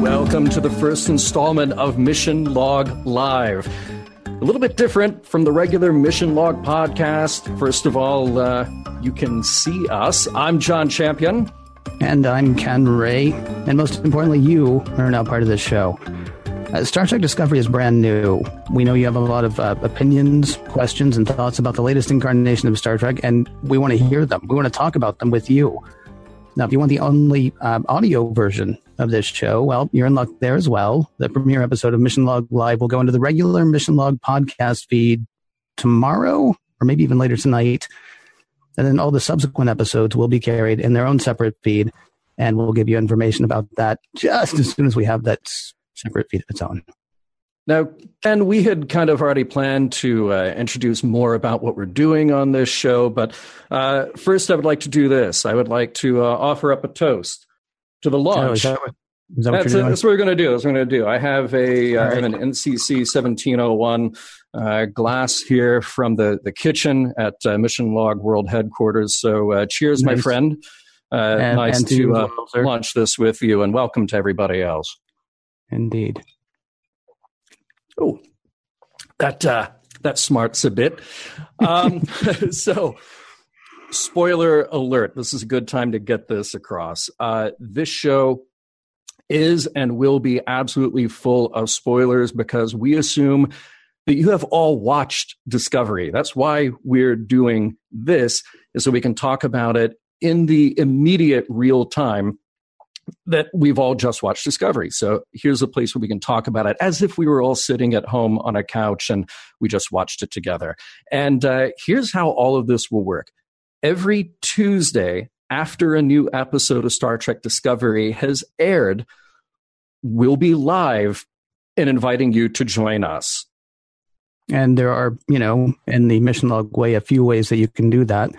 Welcome to the first installment of Mission Log Live. A little bit different from the regular Mission Log podcast. First of all, uh, you can see us. I'm John Champion. And I'm Ken Ray. And most importantly, you are now part of this show. Uh, Star Trek Discovery is brand new. We know you have a lot of uh, opinions, questions, and thoughts about the latest incarnation of Star Trek, and we want to hear them. We want to talk about them with you. Now, if you want the only um, audio version of this show, well, you're in luck there as well. The premiere episode of Mission Log Live will go into the regular Mission Log podcast feed tomorrow, or maybe even later tonight. And then all the subsequent episodes will be carried in their own separate feed, and we'll give you information about that just as soon as we have that separate feed of its own. Now, Ken, we had kind of already planned to uh, introduce more about what we're doing on this show, but uh, first I would like to do this. I would like to uh, offer up a toast to the launch. Oh, is that what, is that what that's, you're doing? that's what we're going to do. That's what we're going to do. I have a uh, All I have an NCC 1701 uh, glass here from the, the kitchen at uh, Mission Log World Headquarters. So uh, cheers, my friend. Uh, And- nice and to to uh, launch this with you, and welcome to everybody else. Indeed. Oh, that uh, that smarts a bit. Um, so, spoiler alert! This is a good time to get this across. Uh, this show is and will be absolutely full of spoilers because we assume that you have all watched Discovery. That's why we're doing this, is so we can talk about it in the immediate real time that we've all just watched Discovery. So here's a place where we can talk about it as if we were all sitting at home on a couch and we just watched it together. And uh, here's how all of this will work. Every Tuesday, after a new episode of Star Trek Discovery has aired, we'll be live and inviting you to join us. And there are, you know, in the mission log way, a few ways that you can do that.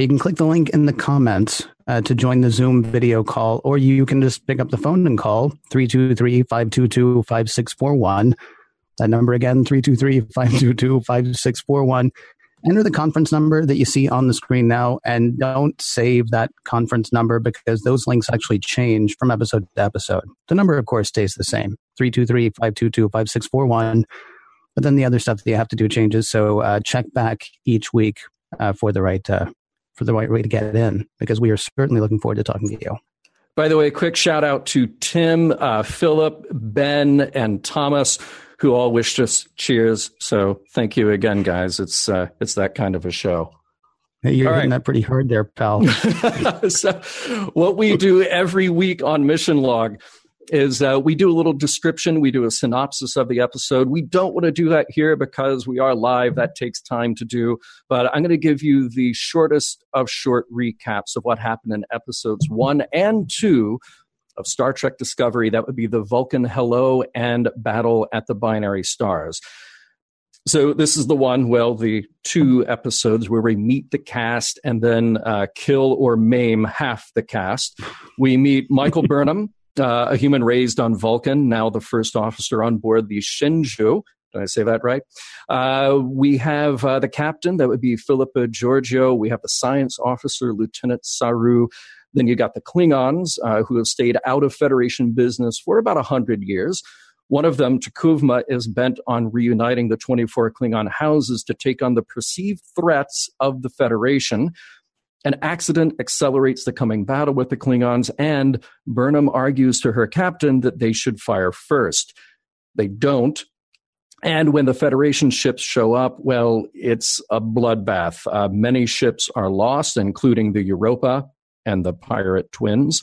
You can click the link in the comments uh, to join the Zoom video call, or you can just pick up the phone and call 323 522 5641. That number again, 323 522 5641. Enter the conference number that you see on the screen now, and don't save that conference number because those links actually change from episode to episode. The number, of course, stays the same 323 522 5641 but then the other stuff that you have to do changes. So uh, check back each week uh, for the right uh, for the right way to get in, because we are certainly looking forward to talking to you. By the way, a quick shout out to Tim, uh, Philip, Ben, and Thomas, who all wished us cheers. So thank you again, guys. It's uh, it's that kind of a show. You're All hitting right. that pretty hard there, pal. so what we do every week on Mission Log is uh, we do a little description, we do a synopsis of the episode. We don't want to do that here because we are live. That takes time to do. But I'm going to give you the shortest of short recaps of what happened in episodes one and two of Star Trek Discovery. That would be the Vulcan Hello and Battle at the Binary Stars. So this is the one, well, the two episodes where we meet the cast and then uh, kill or maim half the cast. We meet Michael Burnham, uh, a human raised on Vulcan, now the first officer on board the Shenzhou. Did I say that right? Uh, we have uh, the captain, that would be Philippa Georgiou. We have the science officer, Lieutenant Saru. Then you got the Klingons, uh, who have stayed out of Federation business for about 100 years. One of them, T'Kuvma, is bent on reuniting the 24 Klingon houses to take on the perceived threats of the Federation. An accident accelerates the coming battle with the Klingons, and Burnham argues to her captain that they should fire first. They don't. And when the Federation ships show up, well, it's a bloodbath. Uh, many ships are lost, including the Europa and the Pirate Twins.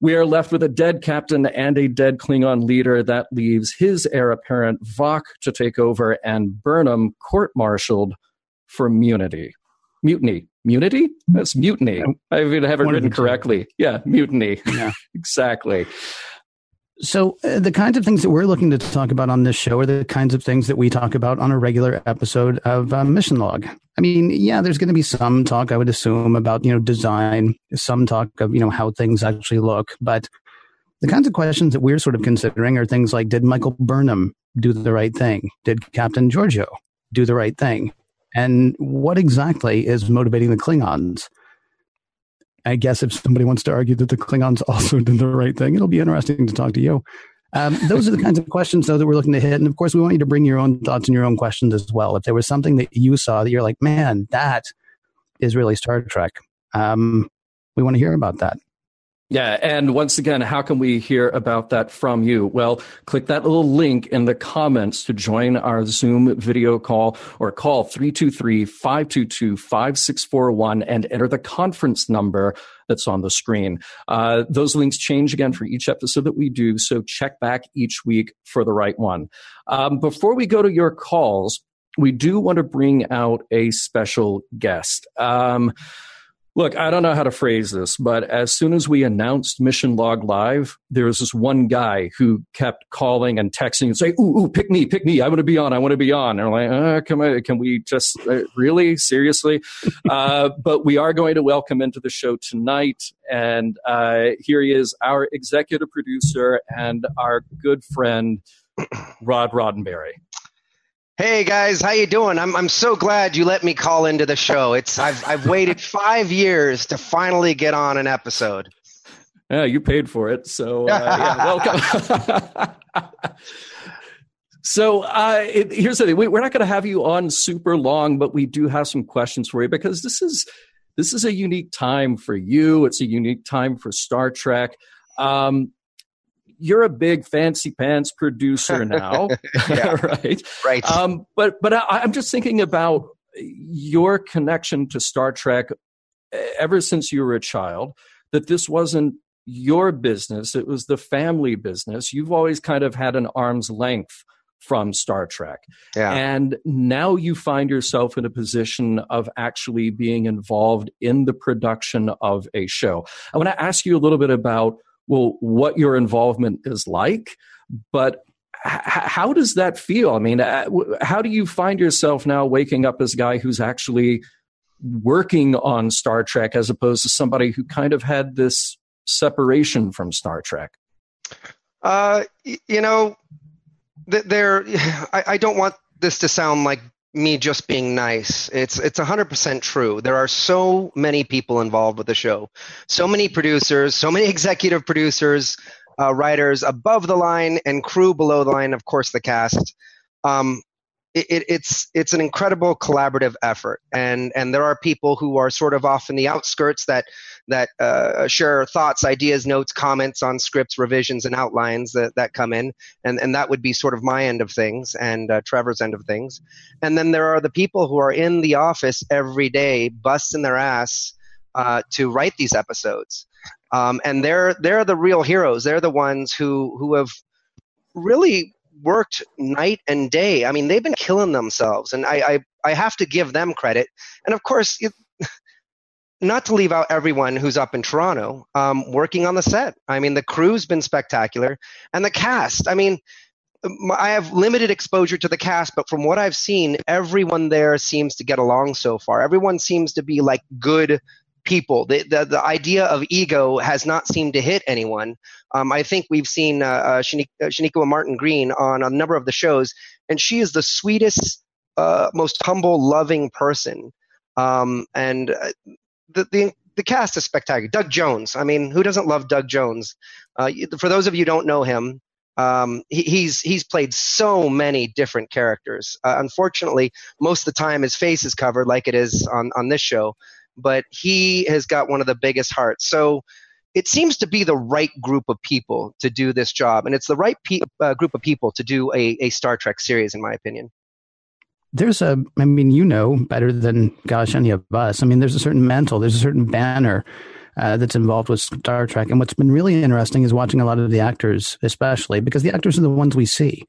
We are left with a dead captain and a dead Klingon leader. That leaves his heir apparent, Voq, to take over, and Burnham court martialed for immunity. Mutiny. Munity? That's mutiny. I even have it written correctly. Yeah, mutiny. Yeah, exactly. So, uh, the kinds of things that we're looking to talk about on this show are the kinds of things that we talk about on a regular episode of uh, Mission Log. I mean, yeah, there's going to be some talk, I would assume, about you know design, some talk of you know how things actually look, but the kinds of questions that we're sort of considering are things like: Did Michael Burnham do the right thing? Did Captain Georgiou do the right thing? And what exactly is motivating the Klingons? I guess if somebody wants to argue that the Klingons also did the right thing, it'll be interesting to talk to you. Um, those are the kinds of questions, though, that we're looking to hit. And of course, we want you to bring your own thoughts and your own questions as well. If there was something that you saw that you're like, man, that is really Star Trek, um, we want to hear about that. Yeah. And once again, how can we hear about that from you? Well, click that little link in the comments to join our Zoom video call or call 323-522-5641 and enter the conference number that's on the screen. Uh, those links change again for each episode that we do. So check back each week for the right one. Um, before we go to your calls, we do want to bring out a special guest. Um, Look, I don't know how to phrase this, but as soon as we announced Mission Log Live, there was this one guy who kept calling and texting and saying, "Ooh, ooh, pick me, pick me! I want to be on. I want to be on." And I'm like, uh, "Can we? Can we just uh, really seriously?" uh, but we are going to welcome into the show tonight, and uh, here he is, our executive producer and our good friend, Rod Roddenberry. Hey guys, how you doing? I'm I'm so glad you let me call into the show. It's I've I've waited five years to finally get on an episode. Yeah, you paid for it, so uh, yeah, welcome. so uh, it, here's the thing: we, we're not going to have you on super long, but we do have some questions for you because this is this is a unique time for you. It's a unique time for Star Trek. Um, you're a big fancy pants producer now, right? Right. Um, but but I, I'm just thinking about your connection to Star Trek ever since you were a child. That this wasn't your business; it was the family business. You've always kind of had an arm's length from Star Trek. Yeah. And now you find yourself in a position of actually being involved in the production of a show. I want to ask you a little bit about well, what your involvement is like, but h- how does that feel? I mean, uh, how do you find yourself now waking up as a guy who's actually working on Star Trek as opposed to somebody who kind of had this separation from Star Trek? Uh, you know, there. I, I don't want this to sound like me just being nice. It's it's 100% true. There are so many people involved with the show. So many producers, so many executive producers, uh, writers above the line and crew below the line, of course the cast. Um, it, it's it's an incredible collaborative effort, and and there are people who are sort of off in the outskirts that that uh, share thoughts, ideas, notes, comments on scripts, revisions, and outlines that that come in, and and that would be sort of my end of things and uh, Trevor's end of things, and then there are the people who are in the office every day, busting their ass uh, to write these episodes. Um, and they're they're the real heroes. They're the ones who who have really worked night and day. I mean, they've been killing themselves, and I I, I have to give them credit. And of course, it, not to leave out everyone who's up in Toronto um, working on the set. I mean, the crew's been spectacular, and the cast. I mean, I have limited exposure to the cast, but from what I've seen, everyone there seems to get along so far. Everyone seems to be like good people. The, the, the idea of ego has not seemed to hit anyone. Um, I think we've seen uh, uh, uh, Martin Green on a number of the shows, and she is the sweetest, uh, most humble, loving person. Um, and uh, the, the the cast is spectacular. Doug Jones. I mean, who doesn't love Doug Jones? Uh, for those of you who don't know him, um, he, he's he's played so many different characters. Uh, unfortunately, most of the time his face is covered, like it is on on this show but he has got one of the biggest hearts. So it seems to be the right group of people to do this job, and it's the right pe- uh, group of people to do a, a Star Trek series, in my opinion. There's a, I mean, you know better than gosh any of us. I mean, there's a certain mantle, there's a certain banner uh, that's involved with Star Trek, and what's been really interesting is watching a lot of the actors, especially because the actors are the ones we see.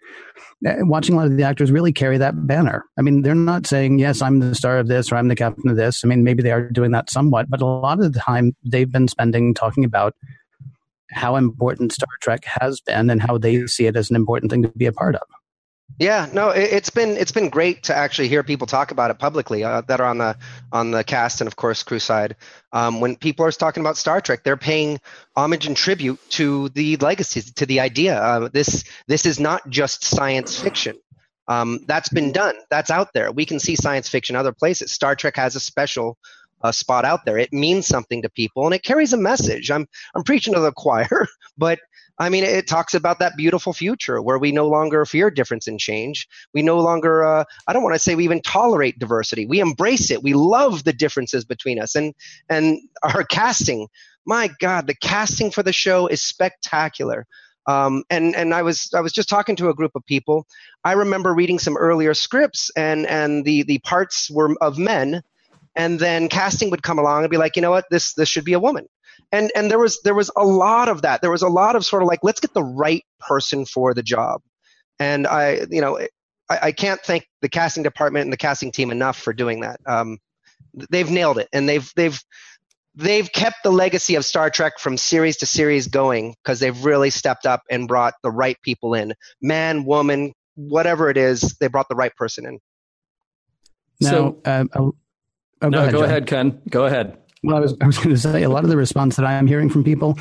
Watching a lot of the actors really carry that banner. I mean, they're not saying, yes, I'm the star of this or I'm the captain of this. I mean, maybe they are doing that somewhat, but a lot of the time they've been spending talking about how important Star Trek has been and how they see it as an important thing to be a part of. Yeah, no, it, has been it's been great to actually hear people talk about it publicly uh, that are on the on the cast and of course crew side. Um, when people are talking about Star Trek, they're paying homage and tribute to the legacy, to the idea. Uh, this this is not just science fiction. Um, that's been done. That's out there. We can see science fiction other places. Star Trek has a special uh, spot out there. It means something to people, and it carries a message. I'm I'm preaching to the choir, but I mean, it talks about that beautiful future where we no longer fear difference and change. We no longer, uh, I don't want to say we even tolerate diversity. We embrace it. We love the differences between us. And, and our casting, my God, the casting for the show is spectacular. Um, and and I was I was just talking to a group of people. I remember reading some earlier scripts, and and the the parts were of men, and then casting would come along and be like, you know what, this this should be a woman and and there was there was a lot of that. There was a lot of sort of like let's get the right person for the job. And i you know i, I can't thank the casting department and the casting team enough for doing that. Um, they've nailed it. And they've they've they've kept the legacy of star trek from series to series going because they've really stepped up and brought the right people in. Man woman whatever it is they brought the right person in. Now, so, uh, oh, no, go, ahead, go ahead ken. Go ahead well, I was, I was going to say a lot of the response that I'm hearing from people,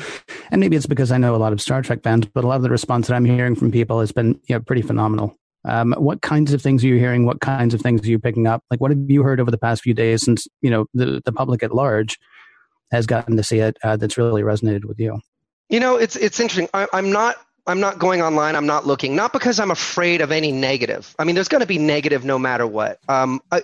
and maybe it's because I know a lot of Star Trek fans, but a lot of the response that I'm hearing from people has been you know, pretty phenomenal. Um, what kinds of things are you hearing? What kinds of things are you picking up? Like, what have you heard over the past few days since you know the the public at large has gotten to see it uh, that's really resonated with you? You know, it's it's interesting. I, I'm not I'm not going online. I'm not looking. Not because I'm afraid of any negative. I mean, there's going to be negative no matter what. Um, I,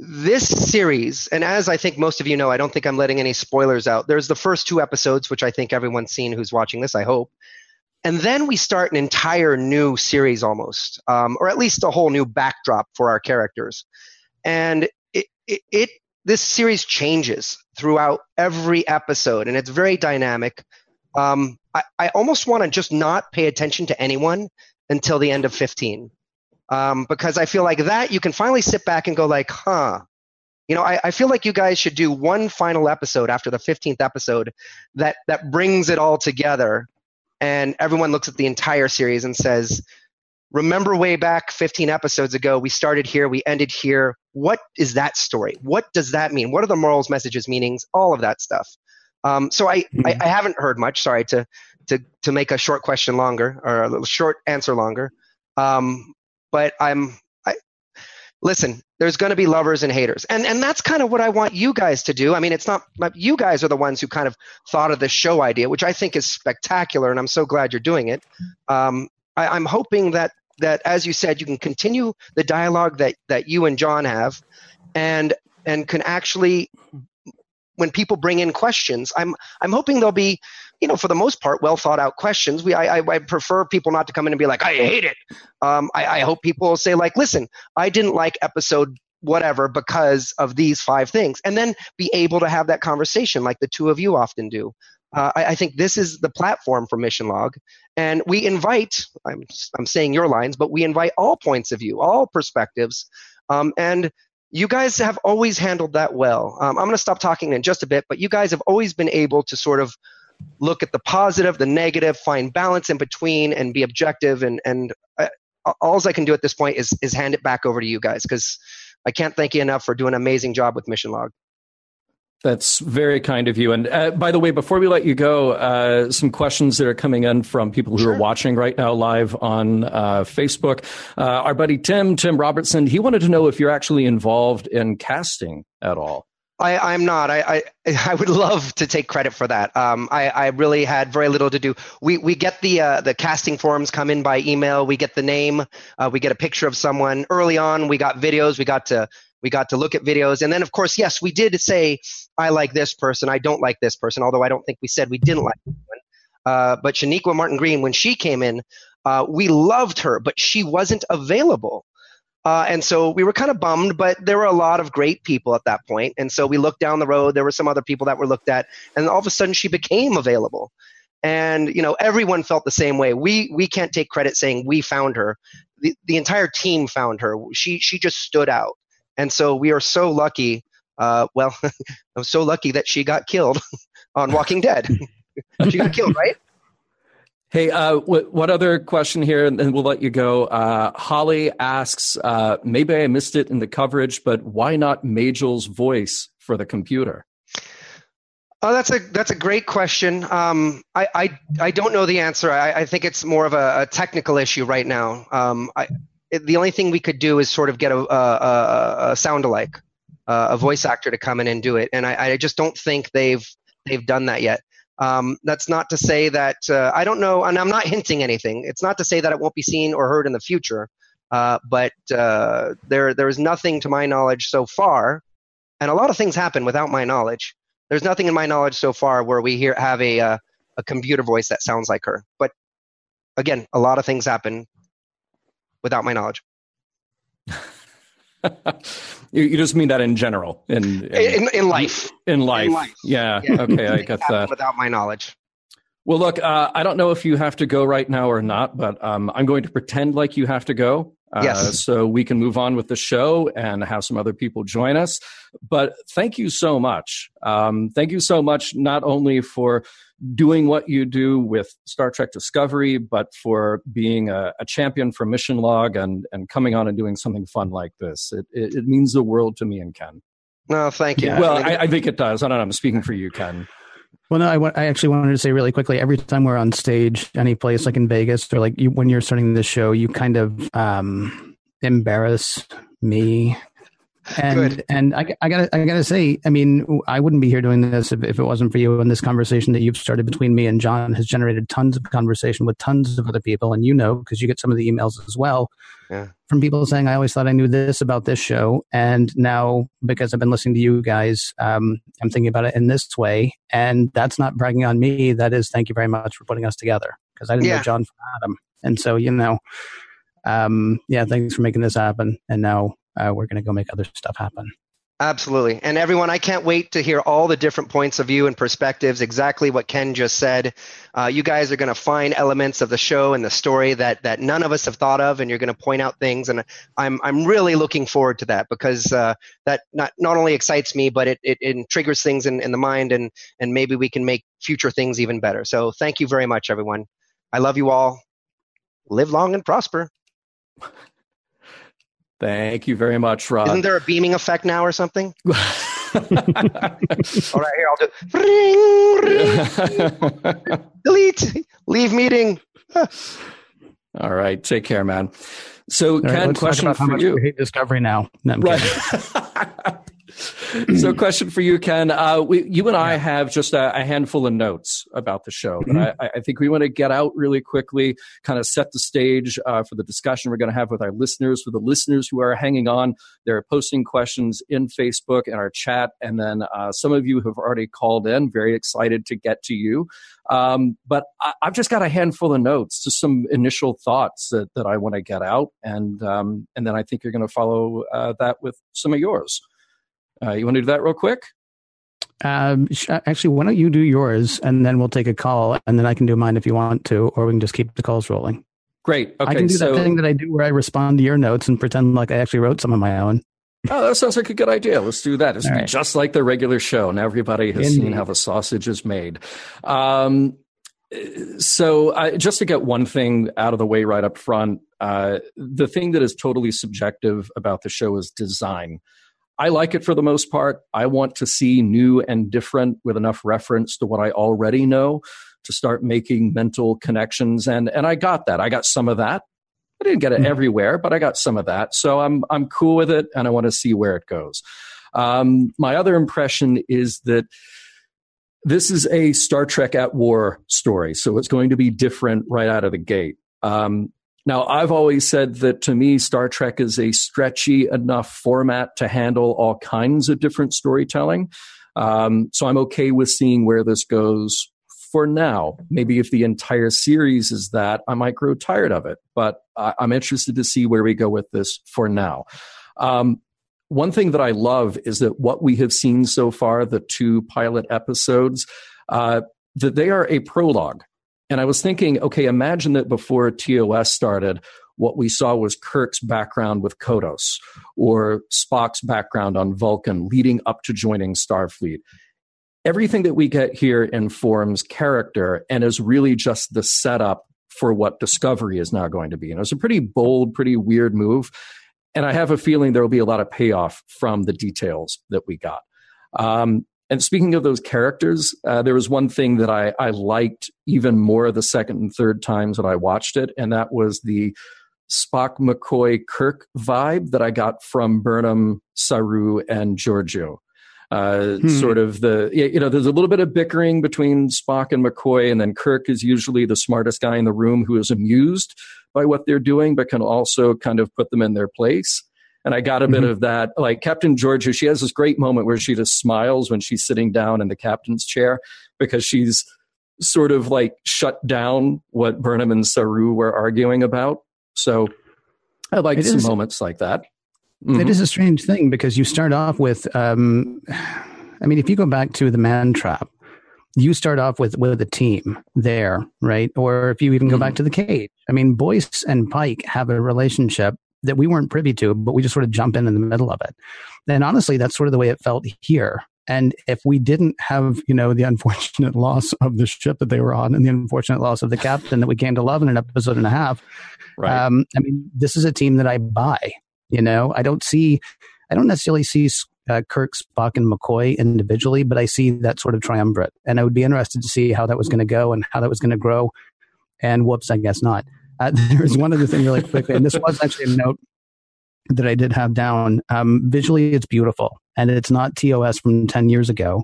this series, and as I think most of you know, I don't think I'm letting any spoilers out. There's the first two episodes, which I think everyone's seen who's watching this, I hope. And then we start an entire new series almost, um, or at least a whole new backdrop for our characters. And it, it, it this series changes throughout every episode, and it's very dynamic. Um, I, I almost want to just not pay attention to anyone until the end of 15 um, because I feel like that you can finally sit back and go like, huh. You know, I, I feel like you guys should do one final episode after the 15th episode that that brings it all together, and everyone looks at the entire series and says, remember way back 15 episodes ago we started here we ended here. What is that story? What does that mean? What are the morals messages meanings? All of that stuff. Um, so I, mm-hmm. I, I, haven't heard much. Sorry to, to, to make a short question longer or a little short answer longer. Um, but I'm I, listen, there's going to be lovers and haters. And and that's kind of what I want you guys to do. I mean, it's not you guys are the ones who kind of thought of the show idea, which I think is spectacular and I'm so glad you're doing it. Um, I, I'm hoping that that as you said, you can continue the dialogue that that you and John have and and can actually when people bring in questions, I'm I'm hoping they'll be you know, for the most part, well thought out questions. We, I, I, I, prefer people not to come in and be like, I hate it. Um, I, I hope people will say like, listen, I didn't like episode whatever because of these five things, and then be able to have that conversation like the two of you often do. Uh, I, I, think this is the platform for Mission Log, and we invite. I'm I'm saying your lines, but we invite all points of view, all perspectives, um, and you guys have always handled that well. Um, I'm going to stop talking in just a bit, but you guys have always been able to sort of look at the positive, the negative, find balance in between, and be objective. And and uh, all I can do at this point is is hand it back over to you guys because I can't thank you enough for doing an amazing job with Mission Log. That's very kind of you. And uh, by the way, before we let you go, uh, some questions that are coming in from people who sure. are watching right now live on uh, Facebook. Uh, our buddy Tim, Tim Robertson, he wanted to know if you're actually involved in casting at all. I, am not. I, I, I would love to take credit for that. Um, I, I really had very little to do. We we get the uh, the casting forms come in by email. We get the name. Uh, we get a picture of someone. Early on, we got videos. We got to we got to look at videos, and then of course, yes, we did say I like this person. I don't like this person. Although I don't think we said we didn't like. Uh, but Sonequa Martin Green, when she came in, uh, we loved her, but she wasn't available. Uh, and so we were kind of bummed, but there were a lot of great people at that point. And so we looked down the road. There were some other people that were looked at, and all of a sudden she became available. And you know, everyone felt the same way. We we can't take credit saying we found her. the, the entire team found her. She she just stood out, and so we are so lucky. Uh, well, I'm so lucky that she got killed on Walking Dead. she got killed, right? Hey, uh, what, other question here, and then we'll let you go. Uh, Holly asks, uh, maybe I missed it in the coverage, but why not Majel's voice for the computer? Oh, that's a that's a great question. Um, I, I I don't know the answer. I, I think it's more of a, a technical issue right now. Um, I, it, the only thing we could do is sort of get a, a, a sound alike, uh, a voice actor to come in and do it, and I, I just don't think they've they've done that yet. Um, that's not to say that uh, I don't know, and I'm not hinting anything. It's not to say that it won't be seen or heard in the future, uh, but uh, there there is nothing to my knowledge so far, and a lot of things happen without my knowledge there's nothing in my knowledge so far where we hear have a uh, a computer voice that sounds like her. But again, a lot of things happen without my knowledge. you, you, just mean that in general, in in, in, in life. In life. In life. Yeah. yeah. Okay, I get that. Without my knowledge. Well, look, uh, I don't know if you have to go right now or not, but um, I'm going to pretend like you have to go. Uh, yes. So we can move on with the show and have some other people join us. But thank you so much. Um, thank you so much, not only for doing what you do with Star Trek Discovery, but for being a, a champion for Mission Log and, and coming on and doing something fun like this. It, it, it means the world to me and Ken. No, thank you. Yeah. Well, I, I, think it does. I don't know. I'm speaking for you, Ken. Well, no, I, I actually wanted to say really quickly. Every time we're on stage, any place like in Vegas or like you, when you're starting the show, you kind of um, embarrass me and Good. and I, I gotta I gotta say, I mean, I wouldn't be here doing this if, if it wasn't for you. And this conversation that you've started between me and John has generated tons of conversation with tons of other people. And you know, because you get some of the emails as well yeah. from people saying, "I always thought I knew this about this show," and now because I've been listening to you guys, um, I'm thinking about it in this way. And that's not bragging on me. That is, thank you very much for putting us together because I didn't yeah. know John from Adam. And so, you know, um, yeah, thanks for making this happen. And now uh, we're going to go make other stuff happen. Absolutely. And everyone, I can't wait to hear all the different points of view and perspectives, exactly what Ken just said. Uh, you guys are going to find elements of the show and the story that, that none of us have thought of, and you're going to point out things. And I'm, I'm really looking forward to that because uh, that not, not only excites me, but it, it, it triggers things in, in the mind, and, and maybe we can make future things even better. So thank you very much, everyone. I love you all. Live long and prosper. Thank you very much, Rod. Isn't there a beaming effect now or something? All right, here I'll do. Ring, ring. Delete. Leave meeting. All right, take care, man. So, Ken, right, question for you. hate Discovery now. No, right. So, question for you, Ken. Uh, we, you and I have just a, a, handful of notes about the show, but mm-hmm. I, I, think we want to get out really quickly, kind of set the stage uh, for the discussion we're going to have with our listeners. For the listeners who are hanging on, they're posting questions in Facebook and our chat, and then uh, some of you have already called in. Very excited to get to you. Um, but I, have just got a handful of notes, just some initial thoughts that, that I want to get out, and um, and then I think you're going to follow uh, that with some of yours. Uh, you want to do that real quick? Um, actually, why don't you do yours, and then we'll take a call, and then I can do mine if you want to, or we can just keep the calls rolling. Great. Okay, I can do so, that thing that I do where I respond to your notes and pretend like I actually wrote some of my own. Oh, that sounds like a good idea. Let's do that. It's right. just like the regular show. Now everybody has Indeed. seen how the sausage is made. Um, so, uh, just to get one thing out of the way right up front, uh, the thing that is totally subjective about the show is design. I like it for the most part. I want to see new and different with enough reference to what I already know to start making mental connections. And, and I got that. I got some of that. I didn't get it mm-hmm. everywhere, but I got some of that. So I'm, I'm cool with it and I want to see where it goes. Um, my other impression is that this is a Star Trek at war story. So it's going to be different right out of the gate. Um, now, I've always said that to me, Star Trek is a stretchy enough format to handle all kinds of different storytelling. Um, so I'm okay with seeing where this goes for now. Maybe if the entire series is that, I might grow tired of it, but I- am interested to see where we go with this for now. Um, one thing that I love is that what we have seen so far, the two pilot episodes, uh, that they are a prologue and I was thinking, okay, imagine that before TOS started, what we saw was Kirk's background with Kodos or Spock's background on Vulcan leading up to joining Starfleet. Everything that we get here informs character and is really just the setup for what Discovery is now going to be. And it was a pretty bold, pretty weird move. And I have a feeling there will be a lot of payoff from the details that we got. Um, and speaking of those characters, uh, there was one thing that I, I liked even more the second and third times that I watched it, and that was the Spock, McCoy, Kirk vibe that I got from Burnham, Saru, and Georgiou. Uh, hmm. Sort of the, you know, there's a little bit of bickering between Spock and McCoy, and then Kirk is usually the smartest guy in the room who is amused by what they're doing, but can also kind of put them in their place. And I got a bit mm-hmm. of that. Like Captain Georgiou, she has this great moment where she just smiles when she's sitting down in the captain's chair because she's sort of like shut down what Burnham and Saru were arguing about. So I like some is, moments like that. Mm-hmm. It is a strange thing because you start off with, um, I mean, if you go back to the man trap, you start off with with a team there, right? Or if you even go mm-hmm. back to the cage, I mean, Boyce and Pike have a relationship that we weren't privy to, but we just sort of jump in in the middle of it. And honestly, that's sort of the way it felt here. And if we didn't have, you know, the unfortunate loss of the ship that they were on and the unfortunate loss of the captain that we came to love in an episode and a half, right. um, I mean, this is a team that I buy. You know, I don't see, I don't necessarily see uh, Kirk, Spock, and McCoy individually, but I see that sort of triumvirate. And I would be interested to see how that was going to go and how that was going to grow. And whoops, I guess not. Uh, there's one other thing really quickly, and this was actually a note that I did have down. Um, visually, it's beautiful, and it's not TOS from 10 years ago,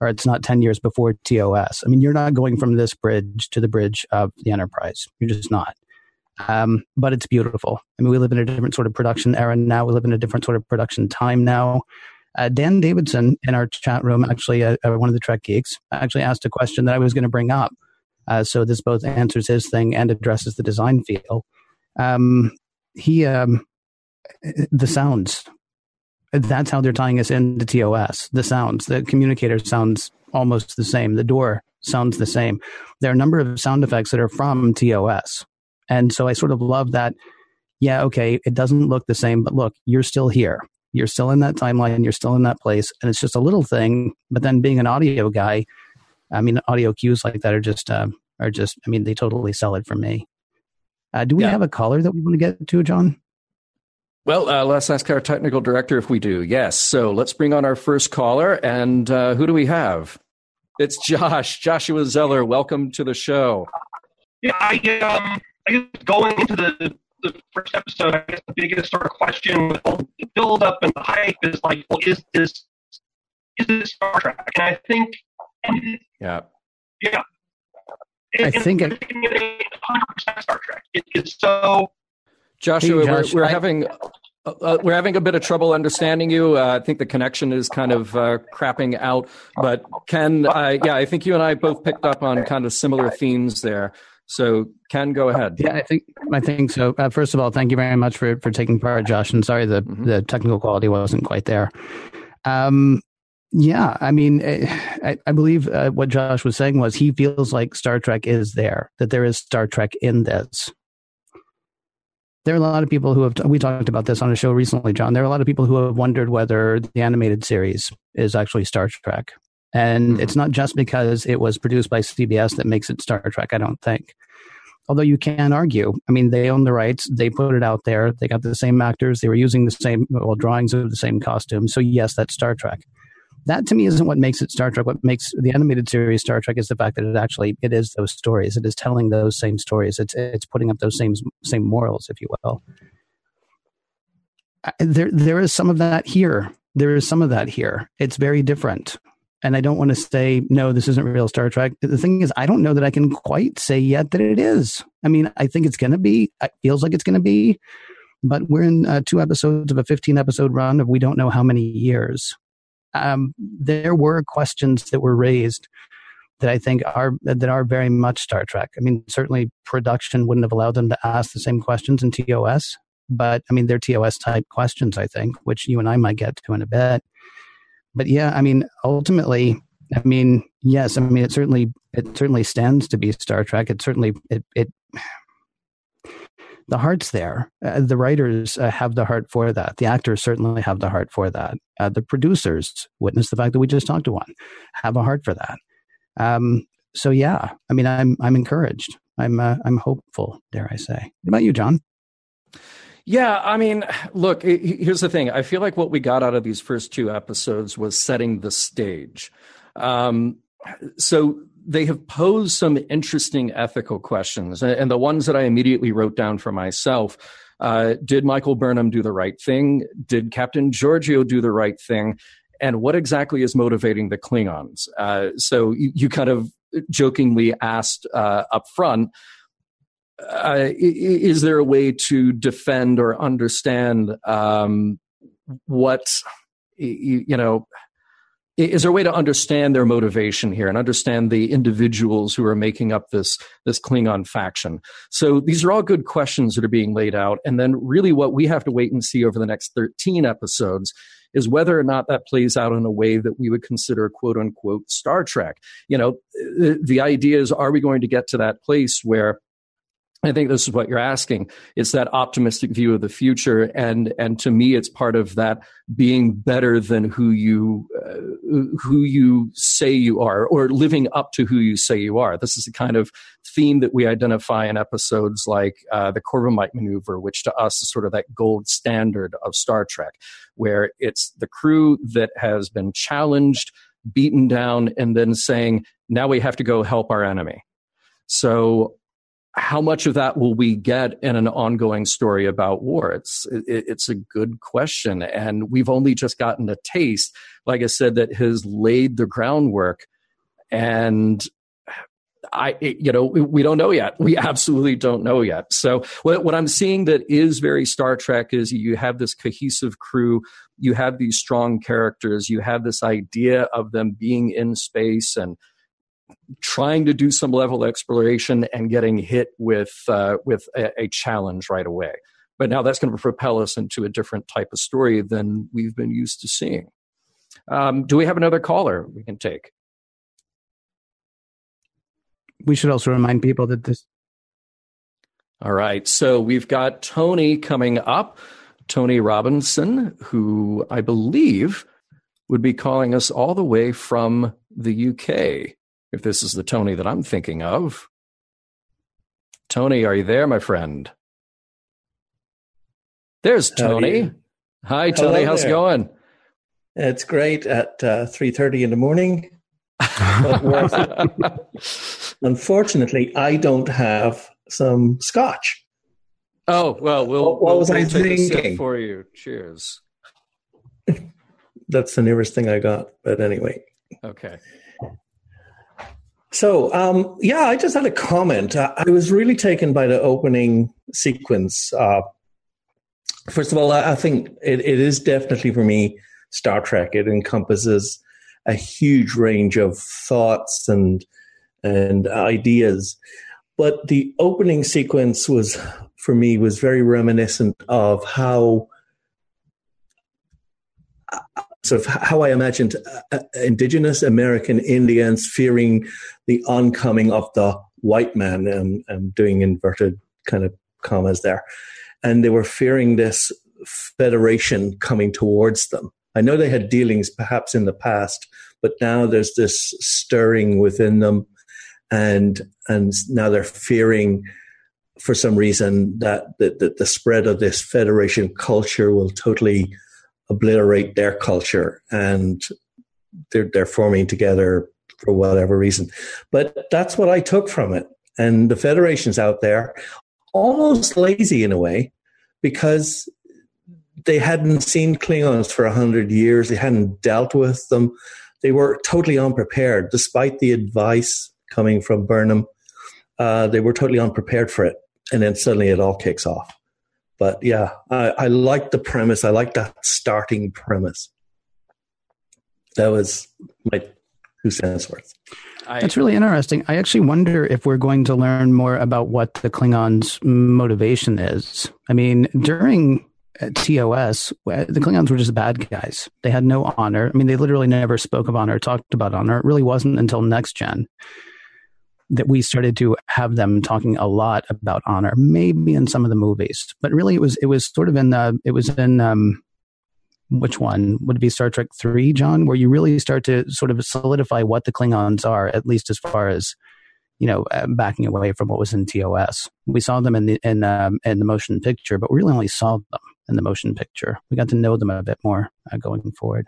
or it's not 10 years before TOS. I mean, you're not going from this bridge to the bridge of the Enterprise. You're just not. Um, but it's beautiful. I mean, we live in a different sort of production era now. We live in a different sort of production time now. Uh, Dan Davidson in our chat room, actually, uh, uh one of the Trek geeks, actually asked a question that I was going to bring up. Uh, so this both answers his thing and addresses the design feel. Um, he, um, the sounds, that's how they're tying us into TOS. The sounds, the communicator sounds almost the same. The door sounds the same. There are a number of sound effects that are from TOS. And so I sort of love that. Yeah, okay, it doesn't look the same, but look, you're still here. You're still in that timeline. You're still in that place. And it's just a little thing. But then being an audio guy, I mean, audio cues like that are just uh, are just. I mean, they totally sell it for me. Uh, do we yeah. have a caller that we want to get to, John? Well, uh, let's ask our technical director if we do. Yes. So let's bring on our first caller. And uh, who do we have? It's Josh, Joshua Zeller. Welcome to the show. Yeah, I, um, I guess going into the, the first episode, I guess the biggest sort of question with all the build up and the hype is like, well, is this is this Star Trek? And I think yeah. Yeah. I think it, 100% Star Trek. It is so. Joshua, hey, Josh, we're, we're I, having uh, uh, we're having a bit of trouble understanding you. Uh, I think the connection is kind of uh, crapping out. But Ken, yeah, I think you and I both picked up on kind of similar themes there. So Ken, go ahead. Yeah, I think I think so. Uh, first of all, thank you very much for for taking part, Josh. And sorry the mm-hmm. the technical quality wasn't quite there. Um, yeah, I mean, eh, I, I believe uh, what Josh was saying was he feels like Star Trek is there, that there is Star Trek in this. There are a lot of people who have, we talked about this on a show recently, John. There are a lot of people who have wondered whether the animated series is actually Star Trek. And mm-hmm. it's not just because it was produced by CBS that makes it Star Trek, I don't think. Although you can argue, I mean, they own the rights, they put it out there, they got the same actors, they were using the same well, drawings of the same costumes. So, yes, that's Star Trek that to me isn't what makes it Star Trek. What makes the animated series Star Trek is the fact that it actually it is those stories. It is telling those same stories. It's it's putting up those same same morals, if you will. There there is some of that here. There is some of that here. It's very different. And I don't want to say no, this isn't real Star Trek. The thing is, I don't know that I can quite say yet that it is. I mean, I think it's going to be. It feels like it's going to be, but we're in uh, two episodes of a 15 episode run of we don't know how many years um, there were questions that were raised that I think are that are very much Star Trek. I mean, certainly production wouldn't have allowed them to ask the same questions in TOS, but I mean, they're TOS type questions, I think, which you and I might get to in a bit. But yeah, I mean, ultimately, I mean, yes, I mean, it certainly it certainly stands to be Star Trek. It certainly it it the heart's there. Uh, the writers uh, have the heart for that. The actors certainly have the heart for that. Uh, the producers, witness the fact that we just talked to one, have a heart for that. Um, so yeah, I mean, I'm I'm encouraged. I'm uh, I'm hopeful. Dare I say? What about you, John? Yeah, I mean, look, here's the thing. I feel like what we got out of these first two episodes was setting the stage. Um, so they have posed some interesting ethical questions, and the ones that I immediately wrote down for myself. Uh, did Michael Burnham do the right thing? Did Captain Georgiou do the right thing? And what exactly is motivating the Klingons? Uh, so you, you, kind of jokingly asked uh, up front, uh, is there a way to defend or understand um, what you, you, know is there a way to understand their motivation here and understand the individuals who are making up this this klingon faction so these are all good questions that are being laid out and then really what we have to wait and see over the next 13 episodes is whether or not that plays out in a way that we would consider quote unquote Star Trek. You know, the, the idea is are we going to get to that place where I think this is what you're asking. It's that optimistic view of the future, and and to me, it's part of that being better than who you uh, who you say you are, or living up to who you say you are. This is the kind of theme that we identify in episodes like uh, the Corbomite Maneuver, which to us is sort of that gold standard of Star Trek, where it's the crew that has been challenged, beaten down, and then saying, "Now we have to go help our enemy." So how much of that will we get in an ongoing story about war? It's it, it's a good question, and we've only just gotten a taste. Like I said, that has laid the groundwork, and I, you know, we don't know yet. We absolutely don't know yet. So what, what I'm seeing that is very Star Trek is you have this cohesive crew, you have these strong characters, you have this idea of them being in space and trying to do some level of exploration and getting hit with uh, with a, a, challenge right away. But now that's going to propel us into a different type of story than we've been used to seeing. Um, do we have another caller we can take? We should also remind people that this. All right, so we've got Tony coming up. Tony Robinson, who I believe would be calling us all the way from the UK if this is the Tony that I'm thinking of. Tony, are you there, my friend? There's Tony. Hi, Tony. Hello How's there. it going? It's great at uh, three thirty in the morning. Unfortunately, I don't have some scotch. Oh well, we'll. What, what was we'll I thinking for you? Cheers. That's the nearest thing I got, but anyway. Okay. So, um, yeah, I just had a comment. I, I, was really taken by the opening sequence. Uh, first of all, I, I think it, it is definitely for me Star Trek. It encompasses a huge range of thoughts and and ideas. But the opening sequence was, for me, was very reminiscent of how sort of how I imagined uh, uh, indigenous American Indians fearing the oncoming of the white man, and doing inverted kind of commas there. And they were fearing this federation coming towards them. I know they had dealings perhaps in the past, but now there's this stirring within them, and and now they're fearing for some reason that the, the, the spread of this federation culture will totally obliterate their culture and they're, they're forming together for whatever reason. But that's what I took from it. And the federations out there, almost lazy in a way, because they hadn't seen Klingons for a hundred years. They hadn't dealt with them. They were totally unprepared, despite the advice coming from Burnham. Uh, they were totally unprepared for it, and then suddenly it all kicks off. But yeah, I, I like the premise. I like that starting premise. That was my two cents worth. It's really interesting. I actually wonder if we're going to learn more about what the Klingons' motivation is. I mean, during uh, TOS, uh, the Klingons were just bad guys. They had no honor. I mean, they literally never spoke of honor, talked about honor. It really wasn't until next gen that we started to have them talking a lot about honor, maybe in some of the movies, but really it was it was sort of in the it was in um, which one would it be Star Trek three, John, where you really start to sort of solidify what the Klingons are, at least as far as you know, uh, backing away from what was in TOS. We saw them in the in um, in the motion picture, but we really only saw them in the motion picture. We got to know them a bit more uh, going forward.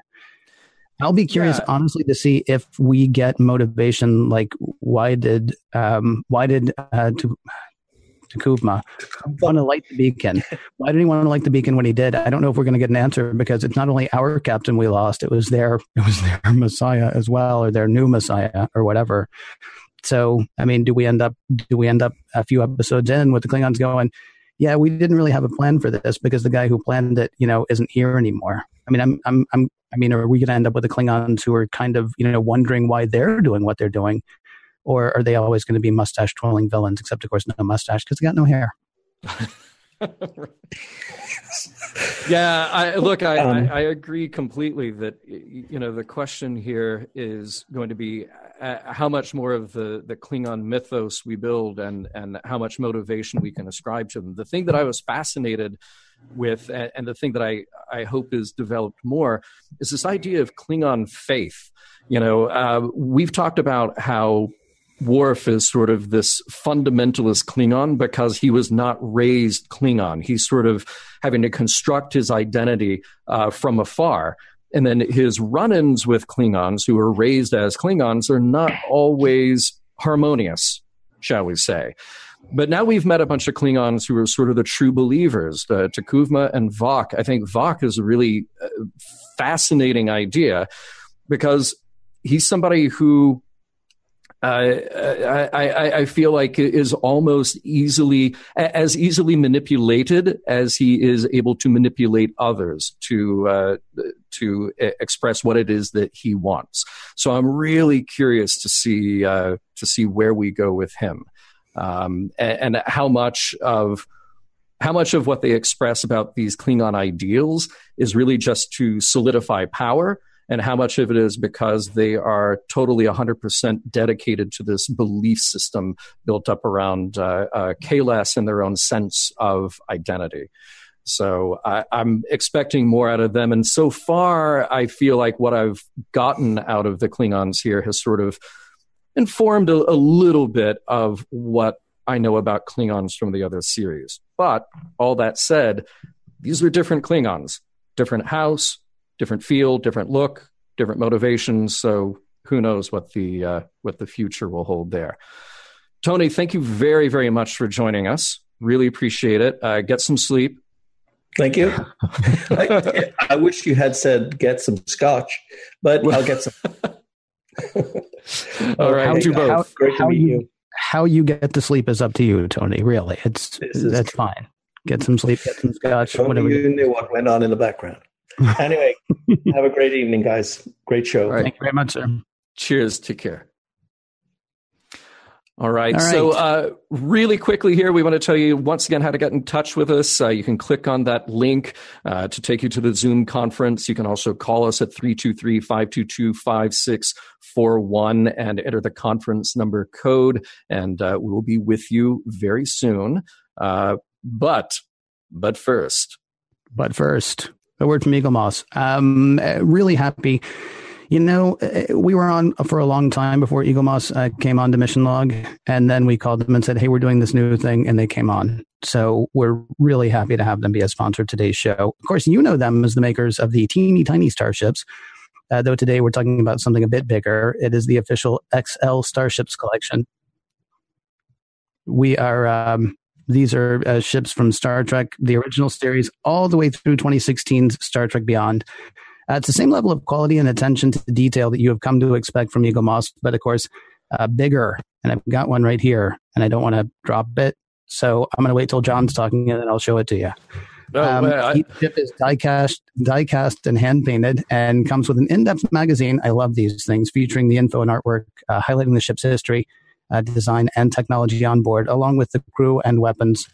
I'll be curious, yeah. honestly, to see if we get motivation. Like, why did um, why did uh, to T'Kuvma want to light the beacon? Why did he want to light the beacon when he did? I don't know if we're going to get an answer because it's not only our captain we lost; it was their it was their Messiah as well, or their new Messiah, or whatever. So, I mean, do we end up do we end up a few episodes in with the Klingons going? Yeah, we didn't really have a plan for this because the guy who planned it, you know, isn't here anymore. I mean, I'm, I'm, I'm I mean, are we going to end up with the Klingons who are kind of, you know, wondering why they're doing what they're doing? Or are they always going to be mustache twirling villains, except, of course, no mustache because they got no hair? yeah, I, look, I, um, I, I, agree completely that you know the question here is going to be uh, how much more of the the Klingon mythos we build and and how much motivation we can ascribe to them. The thing that I was fascinated with, and the thing that I, I hope is developed more, is this idea of Klingon faith. You know, uh, we've talked about how Worf is sort of this fundamentalist Klingon because he was not raised Klingon. He's sort of having to construct his identity uh, from afar. And then his run ins with Klingons, who are raised as Klingons, are not always harmonious, shall we say. But now we've met a bunch of Klingons who are sort of the true believers, uh, T'Kuvma and Voq. I think Voq is a really uh, fascinating idea because he's somebody who I, I, I, feel like is almost easily as easily manipulated as he is able to manipulate others to uh, to express what it is that he wants. So I'm really curious to see uh, to see where we go with him um, and, and, how much of how much of what they express about these Klingon ideals is really just to solidify power, and how much of it is because they are totally 100% dedicated to this belief system built up around uh, uh, and their own sense of identity. So I, am expecting more out of them. And so far, I feel like what I've gotten out of the Klingons here has sort of informed a, a little bit of what I know about Klingons from the other series. But all that said, these are different Klingons, different house, different feel, different look, different motivations. So who knows what the uh, what the future will hold there. Tony, thank you very very much for joining us. Really appreciate it. Uh, get some sleep. Thank you. I, I, wish you had said get some scotch, but I'll get some. All right, how, both. How, Great to meet you, you, How you get to sleep is up to you, Tony. Really, it's that's true. fine. Get some sleep, get some scotch. Tony, whatever. You knew what went on in the background. anyway, have a great evening, guys. Great show. Thank you very much, sir. Cheers. Take care. All right. All right. So, uh, really quickly here, we want to tell you once again how to get in touch with us. Uh, you can click on that link uh, to take you to the Zoom conference. You can also call us at 323 522 5641 and enter the conference number code, and uh, we will be with you very soon. Uh, but, but first, but first, a word from Eagle Eaglemoss. Um, really happy you know, uh, we were on for a long time before Eaglemoss uh, came on to Mission Log, and then we called them and said, "Hey, we're doing this new thing," and they came on. So we're really happy to have them be a sponsor of today's show. Of course, you know them as the makers of the teeny tiny starships. Uh, though today we're talking about something a bit bigger. It is the official XL Starships collection. We are um, these are uh, ships from Star Trek, the original series, all the way through 2016's Star Trek Beyond. Uh, it's the same level of quality and attention to detail that you have come to expect from Eaglemoss, but of course, uh, bigger. And I've got one right here, and I don't want to drop it. So I'm going to wait till John's talking, and then I'll show it to you. Oh, um, I... Each ship is die cast, die cast and hand painted, and comes with an in-depth magazine. I love these things, featuring the info and artwork, uh, highlighting the ship's history, Uh, design, and technology on board, along with the crew and weapons.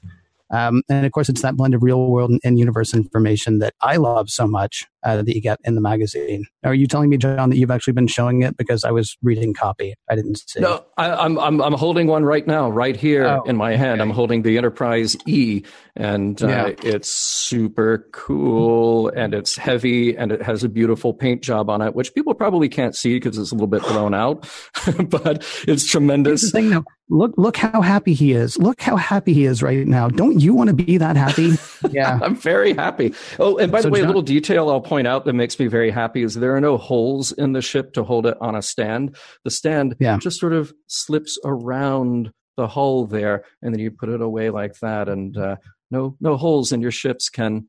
Um, and of course, it's that blend of real world and, universe information that I love so much uh, that you get in the magazine. Are you telling me, John, that you've actually been showing it? Because I was reading copy. I didn't see. No, I, am I'm, I'm holding one right now, right here oh, in my hand. Okay. I'm holding the Enterprise E, and uh, yeah. it's super cool, and it's heavy, and it has a beautiful paint job on it, which people probably can't see because it's a little bit blown out, but it's tremendous. Thing, look look how happy he is. Look how happy he is right now. Don't you want to be that happy? Yeah. I'm very happy. Oh and by so the way John, a little detail i'll point out that makes me very happy is there are no holes in the ship to hold it on a stand. The stand yeah. just sort of slips around the hull there and then you put it away like that and uh, no no holes in your ships can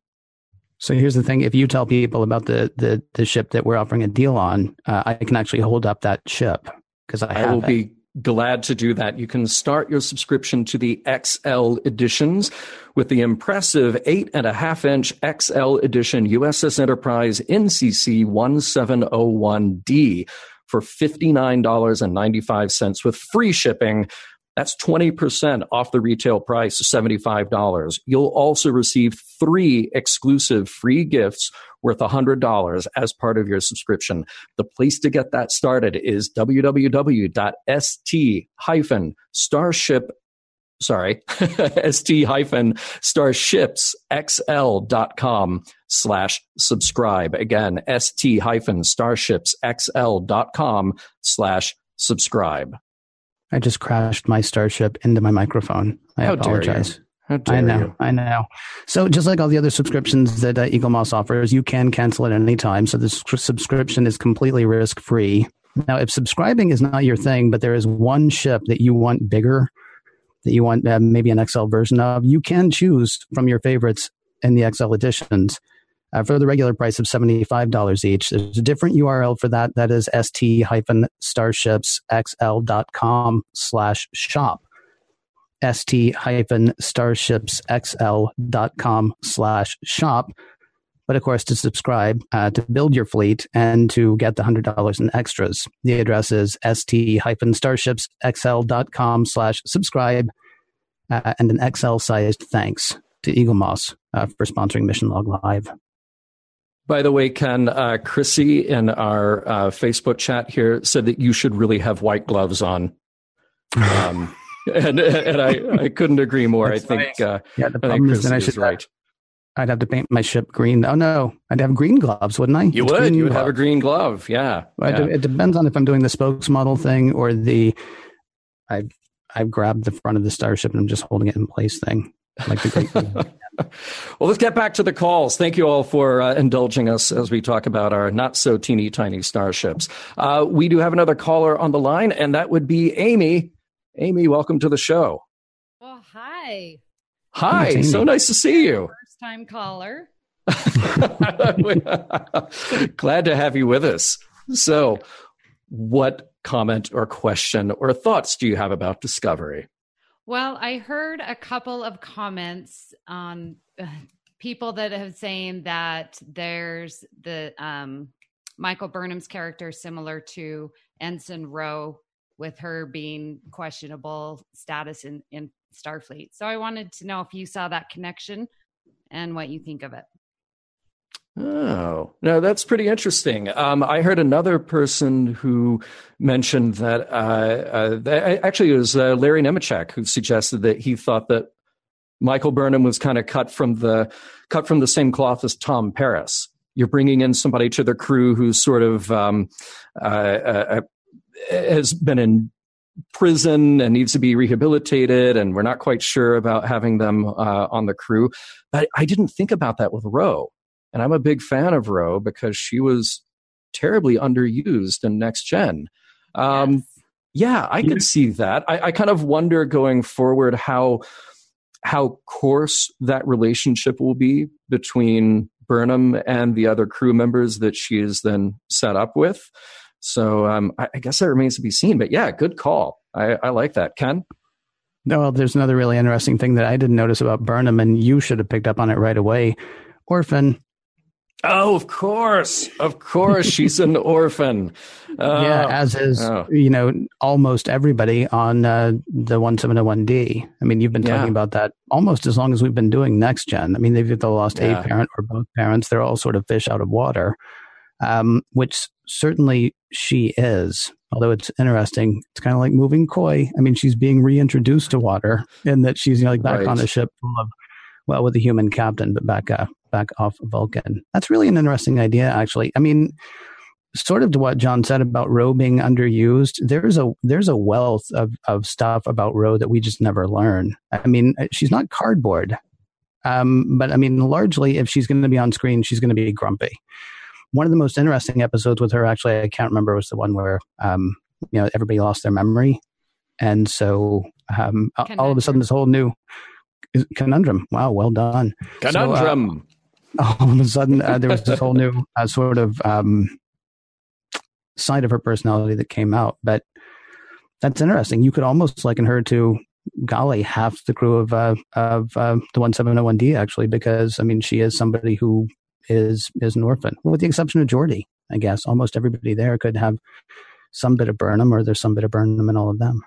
so here's the thing: if you tell people about the the, the ship that we're offering a deal on, uh, I can actually hold up that ship because I, I will it. be glad to do that. You can start your subscription to the XL editions with the impressive eight and a half inch XL edition USS Enterprise NCC 1701D for $59.95 with free shipping. That's 20% off the retail price of $75. You'll also receive three exclusive free gifts worth $100 as part of your subscription. The place to get that started is www.st-starship sorry, st-starshipsxl.com slash subscribe. Again, st-starshipsxl.com slash subscribe. I just crashed my starship into my microphone. I How apologize. I know, you? I know. So just like all the other subscriptions that uh, Eaglemoss offers, you can cancel at any time. So the subscription is completely risk free. Now, if subscribing is not your thing, but there is one ship that you want bigger, that you want uh, maybe an XL version of, you can choose from your favorites in the XL editions. Uh, for the regular price of $75 each. There's a different URL for that. That is st-starshipsxl.com slash shop st-starshipsxl.com slash shop. But of course, to subscribe, uh, to build your fleet, and to get the $100 in extras, the address is st-starshipsxl.com slash subscribe uh, and an XL-sized thanks to Eaglemoss uh, for sponsoring Mission Log Live. By the way, Ken, uh, Chrissy in our uh, Facebook chat here said that you should really have white gloves on. Um, and and I, I couldn't agree more. That's I think uh, yeah, the problem is then I should right. I'd have to paint my ship green. Oh no, I'd have green gloves, wouldn't I? You it's would. You would glove. have a green glove. Yeah. Well, yeah. It, depends on if I'm doing the spokesmodel thing or the I've I've grabbed the front of the starship and I'm just holding it in place thing. Like the great. well, let's get back to the calls. Thank you all for uh, indulging us as we talk about our not so teeny tiny starships. Uh, we do have another caller on the line, and that would be Amy Amy, welcome to the show. Well, hi. Hi. So nice to see you. First time caller. Glad to have you with us. So, what comment or question or thoughts do you have about Discovery? Well, I heard a couple of comments on uh, people that have saying that there's the um, Michael Burnham's character similar to Ensign Ro with her being questionable status in, in Starfleet. So I wanted to know if you saw that connection and what you think of it. Oh, no, that's pretty interesting. Um, I heard another person who mentioned that, uh, uh, that actually it was uh, Larry Nemecek who suggested that he thought that Michael Burnham was kind of cut from the cut from the same cloth as Tom Paris. You're bringing in somebody to the crew who's sort of um, uh, uh, has been in prison and needs to be rehabilitated, and we're not quite sure about having them uh, on the crew. But I didn't think about that with Ro. and I'm a big fan of Ro because she was terribly underused in Next Gen. Um, yes. Yeah, I could see that. I, I kind of wonder going forward how how coarse that relationship will be between Burnham and the other crew members that she is then set up with. So um, I, I, guess that remains to be seen. But yeah, good call. I, I like that. Ken? No, well, there's another really interesting thing that I didn't notice about Burnham, and you should have picked up on it right away. Orphan. Oh, of course, of course, she's an orphan. Uh, yeah, as is oh. you know almost everybody on uh, the one seven zero one D. I mean, you've been talking yeah. about that almost as long as we've been doing next gen. I mean, they've either lost yeah. a parent or both parents. They're all sort of fish out of water, um, which certainly she is. Although it's interesting, it's kind of like moving koi. I mean, she's being reintroduced to water and that she's you know like back right. on a ship full of well with a human captain, but back uh, back off Vulcan. That's really an interesting idea, actually. I mean, sort of to what John said about Ro being underused. There's a there's a wealth of of stuff about Ro that we just never learn. I mean, she's not cardboard, um, but I mean, largely, if she's going to be on screen, she's going to be grumpy. One of the most interesting episodes with her, actually, I can't remember, was the one where um, you know everybody lost their memory, and so um, all of a sudden, this whole new conundrum. Wow, well done. Conundrum. So, uh, all of a sudden, uh, there was this whole new uh, sort of um, side of her personality that came out. But that's interesting. You could almost liken her to golly half the crew of uh, of uh, the one seven zero oh one D actually, because I mean she is somebody who is is an orphan, with the exception of Geordi. I guess almost everybody there could have some bit of Burnham, or there's some bit of Burnham in all of them.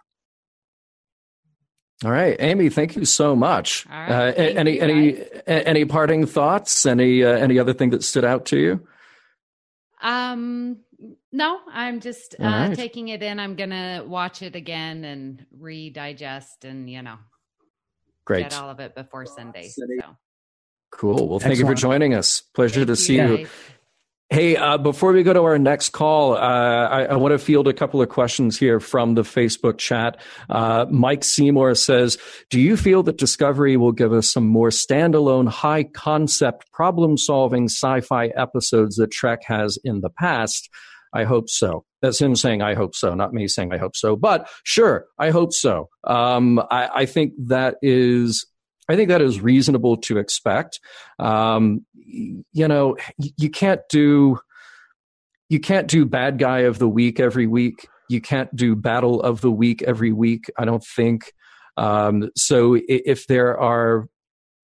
All right, Amy, thank you so much. Right, uh, any you, any any parting thoughts? Any uh, any other thing that stood out to you? Um, no, I'm just uh, right. taking it in. I'm gonna watch it again and redigest, and you know, great get all of it before Sunday. So. Cool. Well, thank Excellent. you for joining us. Pleasure thank to see you. you. Hey, uh, before we go to our next call, uh, I, I, want to field a couple of questions here from the Facebook chat. Uh, Mike Seymour says, Do you feel that Discovery will give us some more standalone, high concept, problem solving sci fi episodes that Trek has in the past? I hope so. That's him saying, I hope so, not me saying, I hope so. But sure, I hope so. Um, I, I think that is I think that is reasonable to expect. Um, you know, you can't do you can't do bad guy of the week every week. You can't do battle of the week every week. I don't think. Um, so if there are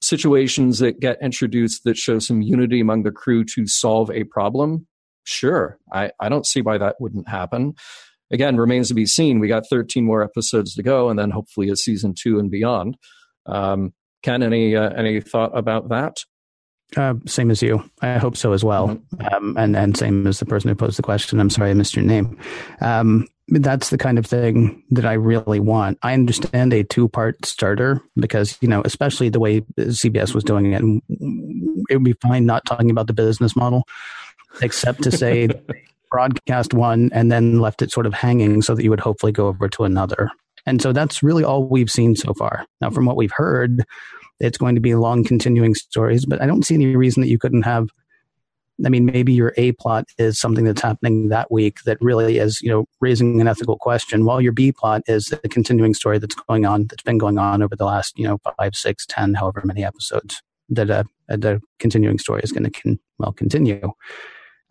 situations that get introduced that show some unity among the crew to solve a problem, sure, I, I don't see why that wouldn't happen. Again, remains to be seen. We got 13 more episodes to go, and then hopefully a season two and beyond. Um, Ken, any uh, any thought about that? Uh, same as you. I hope so as well. Mm-hmm. Um, and and same as the person who posed the question. I'm sorry I missed your name. Um, that's the kind of thing that I really want. I understand a two part starter because you know, especially the way CBS was doing it, it would be fine not talking about the business model, except to say broadcast one and then left it sort of hanging so that you would hopefully go over to another. And so that's really all we've seen so far. Now, from what we've heard, it's going to be long continuing stories, but I don't see any reason that you couldn't have. I mean, maybe your A plot is something that's happening that week that really is, you know, raising an ethical question, while your B plot is the continuing story that's going on, that's been going on over the last, you know, five, six, ten, however many episodes that uh, the continuing story is going to, con- well, continue.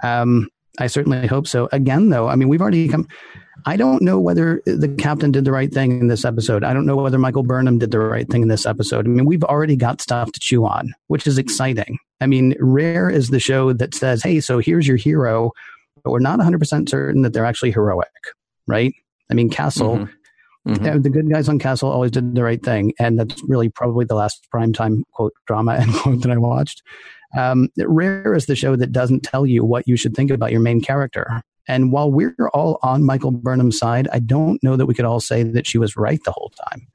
Um, I certainly hope so. Again, though, I mean, we've already come. I don't know whether the captain did the right thing in this episode. I don't know whether Michael Burnham did the right thing in this episode. I mean, we've already got stuff to chew on, which is exciting. I mean, rare is the show that says, hey, so here's your hero, but we're not 100% certain that they're actually heroic, right? I mean, Castle, mm-hmm. Mm-hmm. the good guys on Castle always did the right thing. And that's really probably the last primetime quote drama and quote that I watched. Um, rare is the show that doesn't tell you what you should think about your main character. And while we're all on Michael Burnham's side, I don't know that we could all say that she was right the whole time.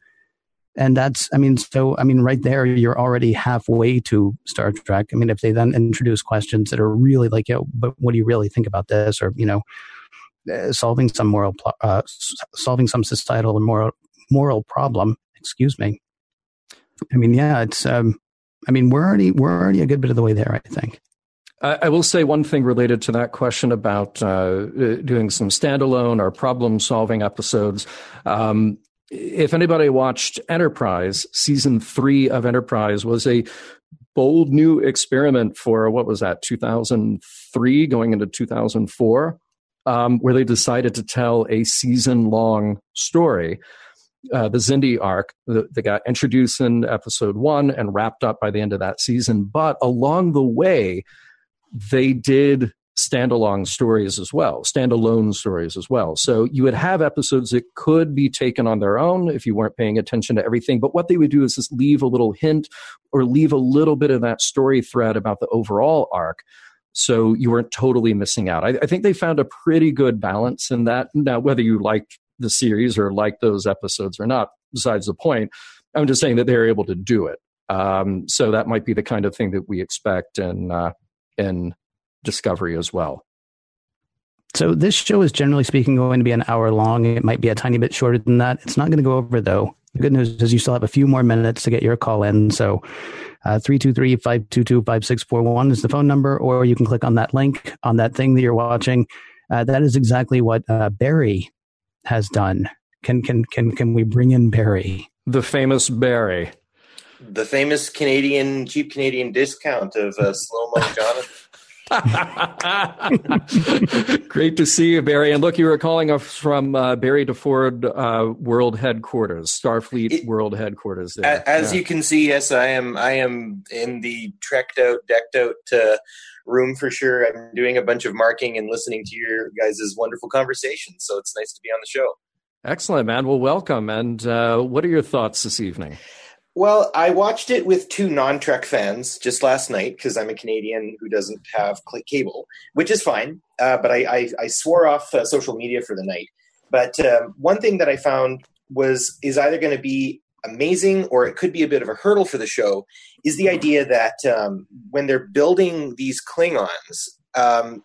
And that's, I mean, so, I mean, right there, you're already halfway to Star Trek. I mean, if they then introduce questions that are really like, yo, but what do you really think about this? Or, you know, uh, solving some moral, uh, solving some societal and moral, moral problem, excuse me. I mean, yeah, it's, um, I mean, we're already, we're already a good bit of the way there, I think. I will say one thing related to that question about uh, doing some standalone or problem solving episodes. Um, if anybody watched Enterprise, season three of Enterprise was a bold new experiment for what was that, 2003 going into 2004, um, where they decided to tell a season long story. Uh, the Xindi arc that got introduced in episode one and wrapped up by the end of that season. But along the way, they did standalone stories as well, standalone stories as well. So you would have episodes that could be taken on their own if you weren't paying attention to everything. But what they would do is just leave a little hint or leave a little bit of that story thread about the overall arc. So you weren't totally missing out. I, I think they found a pretty good balance in that. Now, whether you liked the series or like those episodes or not, besides the point, I'm just saying that they're able to do it. Um, so that might be the kind of thing that we expect in uh, in Discovery as well. So this show is generally speaking going to be an hour long. It might be a tiny bit shorter than that. It's not going to go over though. The good news is you still have a few more minutes to get your call in. So uh, 323-522-5641 is the phone number, or you can click on that link on that thing that you're watching. Uh, that is exactly what uh, Barry has done. Can can can can we bring in Barry? The famous Barry. The famous Canadian cheap Canadian discount of uh, slow mo Jonathan. Great to see you, Barry. And look, you were calling us from uh, Barry DeFord uh, World Headquarters, Starfleet it, World Headquarters. There. As yeah. you can see, yes, I am. I am in the trekked out, decked out uh, room for sure. I'm doing a bunch of marking and listening to your guys' wonderful conversations. So it's nice to be on the show. Excellent, man. Well, welcome. And uh, what are your thoughts this evening? Well, I watched it with two non Trek fans just last night because I'm a Canadian who doesn't have cable, which is fine. Uh, but I, I, I, swore off uh, social media for the night. But um, one thing that I found was is either going to be amazing or it could be a bit of a hurdle for the show is the idea that um, when they're building these Klingons, um,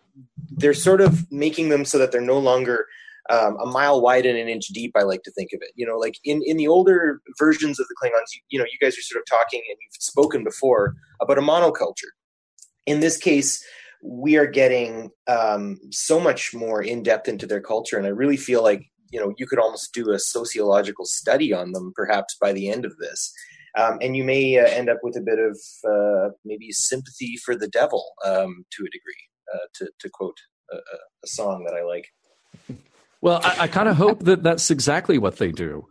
they're sort of making them so that they're no longer um, a mile wide and an inch deep. I like to think of it. You know, like in in the older versions of the Klingons, you, you know, you guys are sort of talking and you've spoken before about a monoculture. In this case, we are getting um, so much more in depth into their culture, and I really feel like you know you could almost do a sociological study on them, perhaps by the end of this. Um, and you may uh, end up with a bit of uh, maybe sympathy for the devil um, to a degree, uh, to, to quote a, a, song that I like. Well, I, I kind of hope that that's exactly what they do.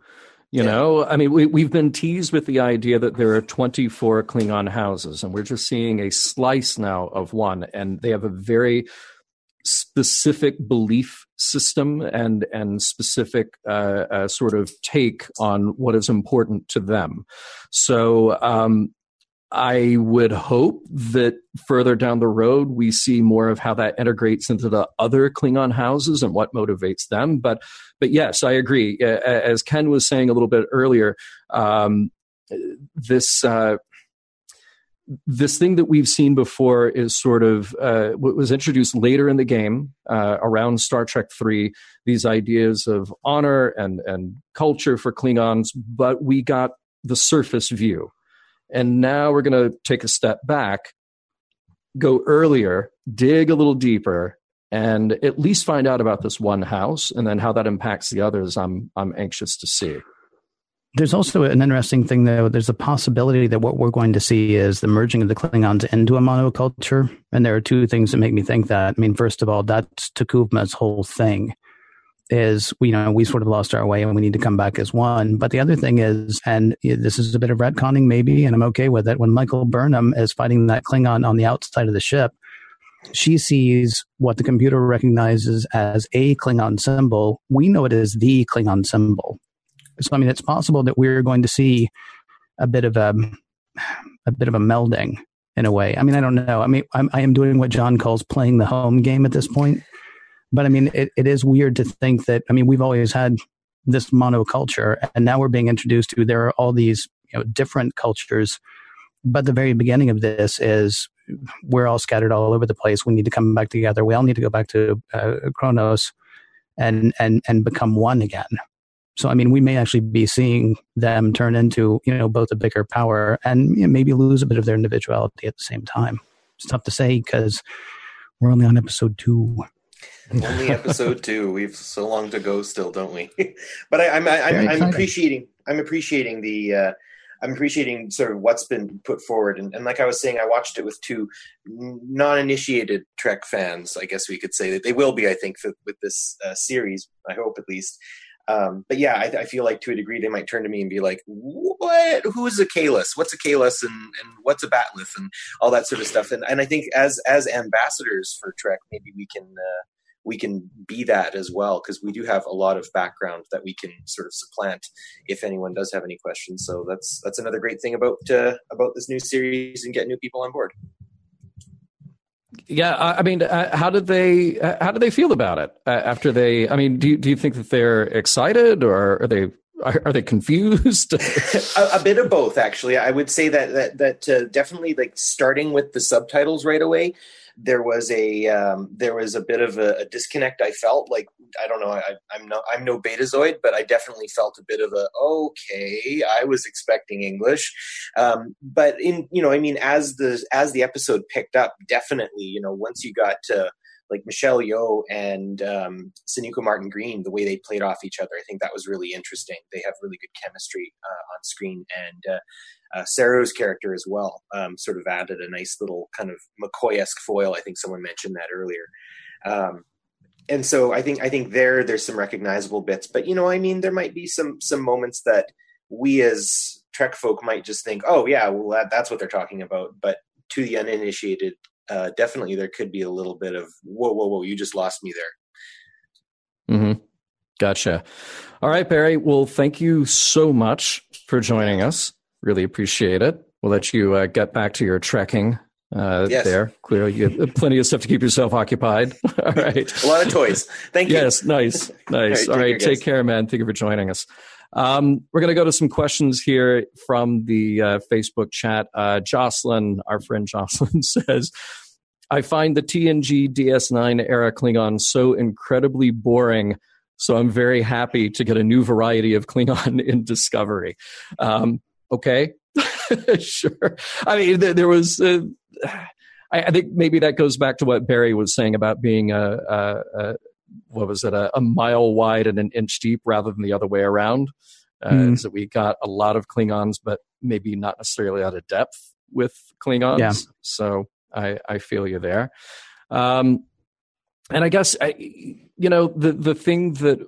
You yeah. know, I mean, we, we've been teased with the idea that there are 24 Klingon houses, and we're just seeing a slice now of one, and they have a very specific belief system and and specific uh, uh, sort of take on what is important to them. So um, I would hope that further down the road we see more of how that integrates into the other Klingon houses and what motivates them. But but yes, I agree. As Ken was saying a little bit earlier, um, this. Uh, this thing that we've seen before is sort of uh, what was introduced later in the game uh, around Star Trek Three. These ideas of honor and and culture for Klingons, but we got the surface view and now we're going to take a step back, go earlier, dig a little deeper, and at least find out about this one house and then how that impacts the others. I'm I'm anxious to see. There's also an interesting thing, though. There's a possibility that what we're going to see is the merging of the Klingons into a monoculture. And there are two things that make me think that. I mean, first of all, that's T'Kuvma's whole thing is you know we sort of lost our way and we need to come back as one but the other thing is and this is a bit of retconning maybe and i'm okay with it when michael burnham is fighting that klingon on the outside of the ship she sees what the computer recognizes as a klingon symbol we know it is the klingon symbol so i mean it's possible that we're going to see a bit of a a bit of a melding in a way i mean i don't know i mean I'm, i am doing what john calls playing the home game at this point but I mean, it, it is weird to think that, I mean, we've always had this monoculture and now we're being introduced to, there are all these, you know, different cultures. But the very beginning of this is we're all scattered all over the place. We need to come back together. We all need to go back to uh, Kronos and, and, and become one again. So, I mean, we may actually be seeing them turn into, you know, both a bigger power and you know, maybe lose a bit of their individuality at the same time. It's tough to say because we're only on episode two. Only episode two. We've so long to go still, don't we? but I, am I'm, I'm, I'm appreciating I'm appreciating the uh, I'm appreciating sort of what's been put forward. And, and, like I was saying, I watched it with two non-initiated Trek fans. I guess we could say that they will be. I think for, with this uh, series. I hope at least. Um, but yeah, I, I, feel like to a degree they might turn to me and be like, "What? Who is a Kahless? What's a Kahless? And and what's a bat'leth? And all that sort of stuff." And and I think as as ambassadors for Trek, maybe we can uh, we can be that as well because we do have a lot of background that we can sort of supplant if anyone does have any questions. So that's that's another great thing about uh, about this new series and get new people on board. Yeah, I mean, uh, how did they uh, how did they feel about it uh, after they? I mean, do you, do you think that they're excited or are they are, they confused? a, a, bit of both, actually. I would say that that that definitely like starting with the subtitles right away there was a um, there was a bit of a, a, disconnect. I felt like I don't know. I, am no I'm no Betazoid, but I definitely felt a bit of a okay. I was expecting English, um, but in you know I mean as the as the episode picked up, definitely you know once you got to like Michelle Yeoh and um, Martin Green, the way they played off each other, I think that was really interesting. They have really good chemistry uh, on screen, and uh, uh, Saru's character as well um, sort of added a nice little kind of McCoy-esque foil. I think someone mentioned that earlier. Um, and so I think I think there there's some recognizable bits, but you know, I mean, there might be some some moments that we as Trek folk might just think, oh yeah, well that, that's what they're talking about. But to the uninitiated, uh, definitely there could be a little bit of whoa, whoa, whoa, you just lost me there. Mm-hmm. Gotcha. All right, Barry. Well, thank you so much for joining us. Really appreciate it. We'll let you uh, get back to your trekking uh, yes. there. Clearly, you have plenty of stuff to keep yourself occupied. All right. A lot of toys. Thank you. Yes, nice. Nice. All right, All right take, care, man. Thank you for joining us. Um, we're going to go to some questions here from the uh, Facebook chat. Uh, Jocelyn, our friend Jocelyn, says, I find the TNG DS9 era Klingon so incredibly boring. So I'm very happy to get a new variety of Klingon in Discovery. Um, okay, sure. I mean, there, there was. Uh, I, I, think maybe that goes back to what Barry was saying about being a, a, a what was it a, a, mile wide and an inch deep rather than the other way around. Uh, mm. Is that we got a lot of Klingons, but maybe not necessarily out of depth with Klingons. Yeah. So I, I feel you there. Um, and I guess I, you know the the thing that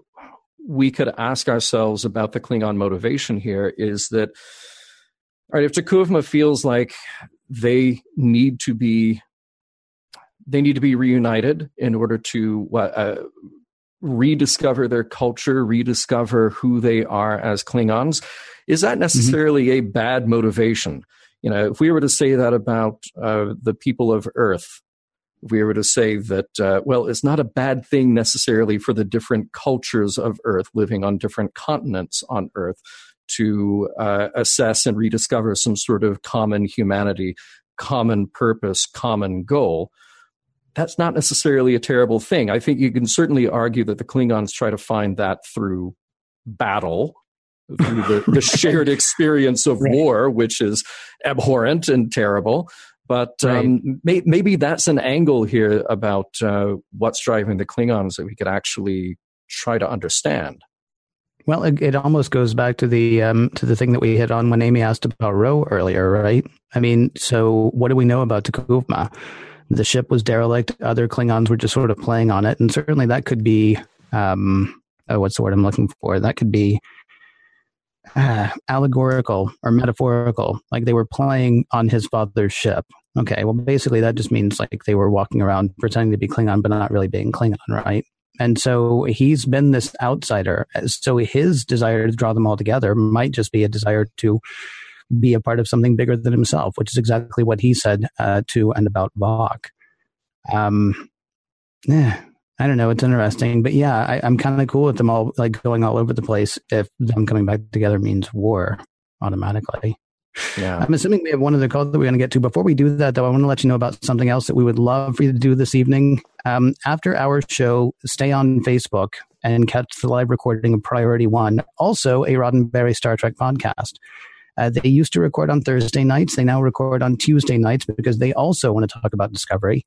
we could ask ourselves about the Klingon motivation here is that all right, if T'Kuvma feels like they need to be they need to be reunited in order to uh, rediscover their culture, rediscover who they are as Klingons, is that mm-hmm. necessarily mm-hmm. a bad motivation? You know, if we were to say that about uh, the people of Earth, if we were to say that, uh, well, it's not a bad thing necessarily for the different cultures of Earth living on different continents on Earth to uh, assess and rediscover some sort of common humanity, common purpose, common goal. That's not necessarily a terrible thing. I think you can certainly argue that the Klingons try to find that through battle, through the, the shared experience of right. war, which is abhorrent and terrible. But right. um, may, maybe that's an angle here about uh, what's driving the Klingons that we could actually try to understand. Well, it, it, almost goes back to the um, to the thing that we hit on when Amy asked about Ro earlier, right? I mean, so what do we know about T'Kuvma? The ship was derelict. Other Klingons were just sort of playing on it, and certainly that could be um, oh, what's the word I'm looking for? That could be uh, allegorical or metaphorical, like they were playing on his father's ship. Okay, well, basically that just means like they were walking around pretending to be Klingon, but not really being Klingon, right? And so he's been this outsider. So his desire to draw them all together might just be a desire to be a part of something bigger than himself, which is exactly what he said uh, to and about Voq. Um, yeah, I don't know. It's interesting, but yeah, I, I'm kind of cool with them all like going all over the place. If them coming back together means war automatically. Yeah. I'm assuming we have one other call that we're going to get to. Before we do that, though, I want to let you know about something else that we would love for you to do this evening. Um, after our show, stay on Facebook and catch the live recording of Priority One, also a Roddenberry Star Trek podcast. Uh, they used to record on Thursday nights. They now record on Tuesday nights because they also want to talk about Discovery.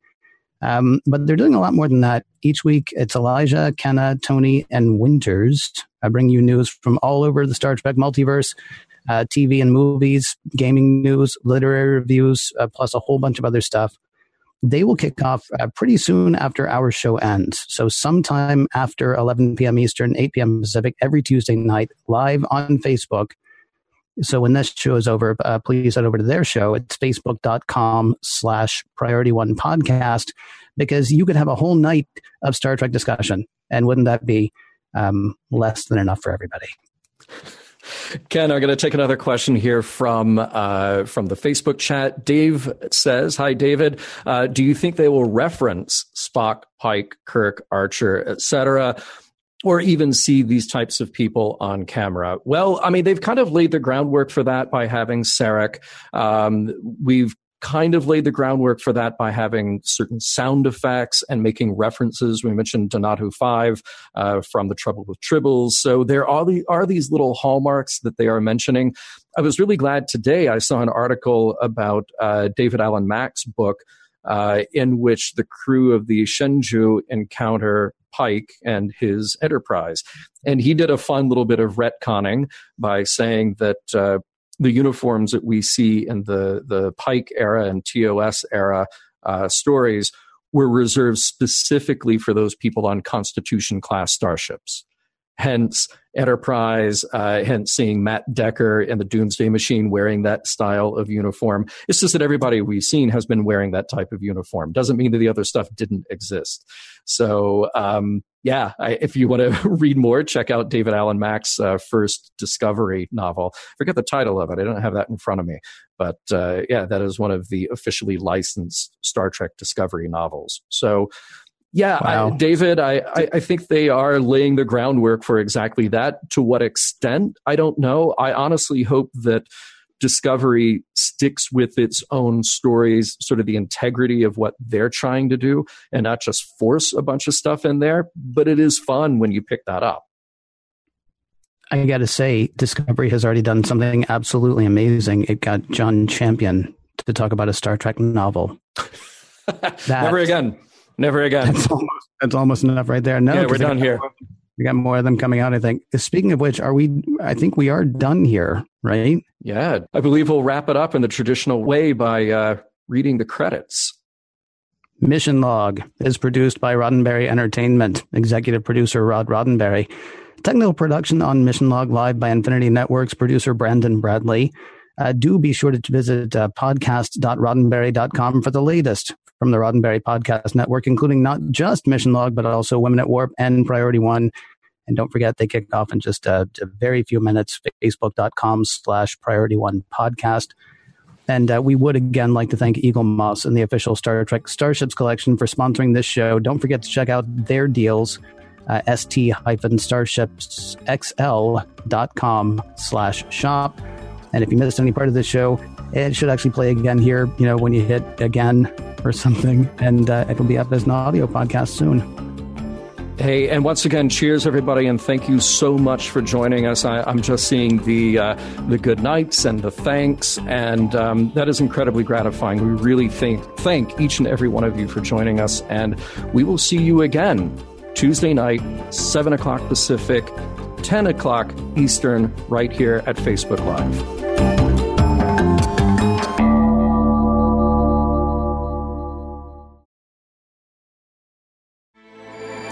Um, but they're doing a lot more than that. Each week, it's Elijah, Kenna, Tony, and Winters. I bring you news from all over the Star Trek multiverse uh, TV and movies, gaming news, literary reviews, uh, plus a whole bunch of other stuff. they will kick off uh, pretty soon after our show ends. So, sometime after 11 p.m. Eastern, 8 p.m. Pacific, every Tuesday night, live on Facebook. So, when this show is over, uh, please head over to their show. It's facebook.com slash priority one podcast because you could have a whole night of Star Trek discussion. And wouldn't that be um, less than enough for everybody? Ken, I'm going to take another question here from uh, from the Facebook chat. Dave says, "Hi, David. Uh, do you think they will reference Spock, Pike, Kirk, Archer, etc., or even see these types of people on camera?" Well, I mean, they've kind of laid the groundwork for that by having Sarek. Um, we've kind of laid the groundwork for that by having certain sound effects and making references. We mentioned Donatu 5 uh, from The Trouble with Tribbles. So there are, the, are these little hallmarks that they are mentioning. I was really glad today I saw an article about uh, David Alan Mack's book uh, in which the crew of the Shenzhou encounter Pike and his enterprise. And he did a fun little bit of retconning by saying that uh, the uniforms that we see in the the Pike era and TOS era uh, stories were reserved specifically for those people on Constitution class starships. Hence, Enterprise, uh, hence seeing Matt Decker in the Doomsday Machine wearing that style of uniform. It's just that everybody we've seen has been wearing that type of uniform. Doesn't mean that the other stuff didn't exist. So, um, yeah, I, if you want to read more, check out David Alan Mack's uh, first Discovery novel. forget the title of it. I don't have that in front of me. But uh, yeah, that is one of the officially licensed Star Trek Discovery novels. So, yeah, wow. I, David, I, I, I, think they are laying the groundwork for exactly that. To what extent, I don't know. I honestly hope that Discovery sticks with its own stories, sort of the integrity of what they're trying to do, and not just force a bunch of stuff in there. But it is fun when you pick that up. I got to say, Discovery has already done something absolutely amazing. It got John Champion to talk about a Star Trek novel. Never again. Never again. That's almost, that's almost enough right there. No, yeah, we're done here. We got more of them coming out. I think. Speaking of which, are we? I think we are done here, right? Yeah, I believe we'll wrap it up in the traditional way by uh, reading the credits. Mission Log is produced by Roddenberry Entertainment. Executive producer Rod Roddenberry. Technical production on Mission Log Live by Infinity Networks. Producer Brandon Bradley. Uh, do be sure to visit uh, podcast.roddenberry.com for the latest from the Roddenberry Podcast Network, including not just Mission Log, but also Women at Warp and Priority One. And don't forget, they kick off in just a, a very few minutes, facebook.com slash priority one podcast. And uh, we would again like to thank Eaglemoss and the official Star Trek Starships collection for sponsoring this show. Don't forget to check out their deals, uh, st-starshipsxl.com slash shop. And if you missed any part of this show, it should actually play again here, you know, when you hit again or something, and uh, it'll be up as an audio podcast soon. Hey, and once again, cheers, everybody, and thank you so much for joining us. I, am just seeing the uh, the good nights and the thanks, and um, that is incredibly gratifying. We really think thank each and every one of you for joining us, and we will see you again Tuesday night, seven o'clock Pacific, ten o'clock Eastern, right here at Facebook Live.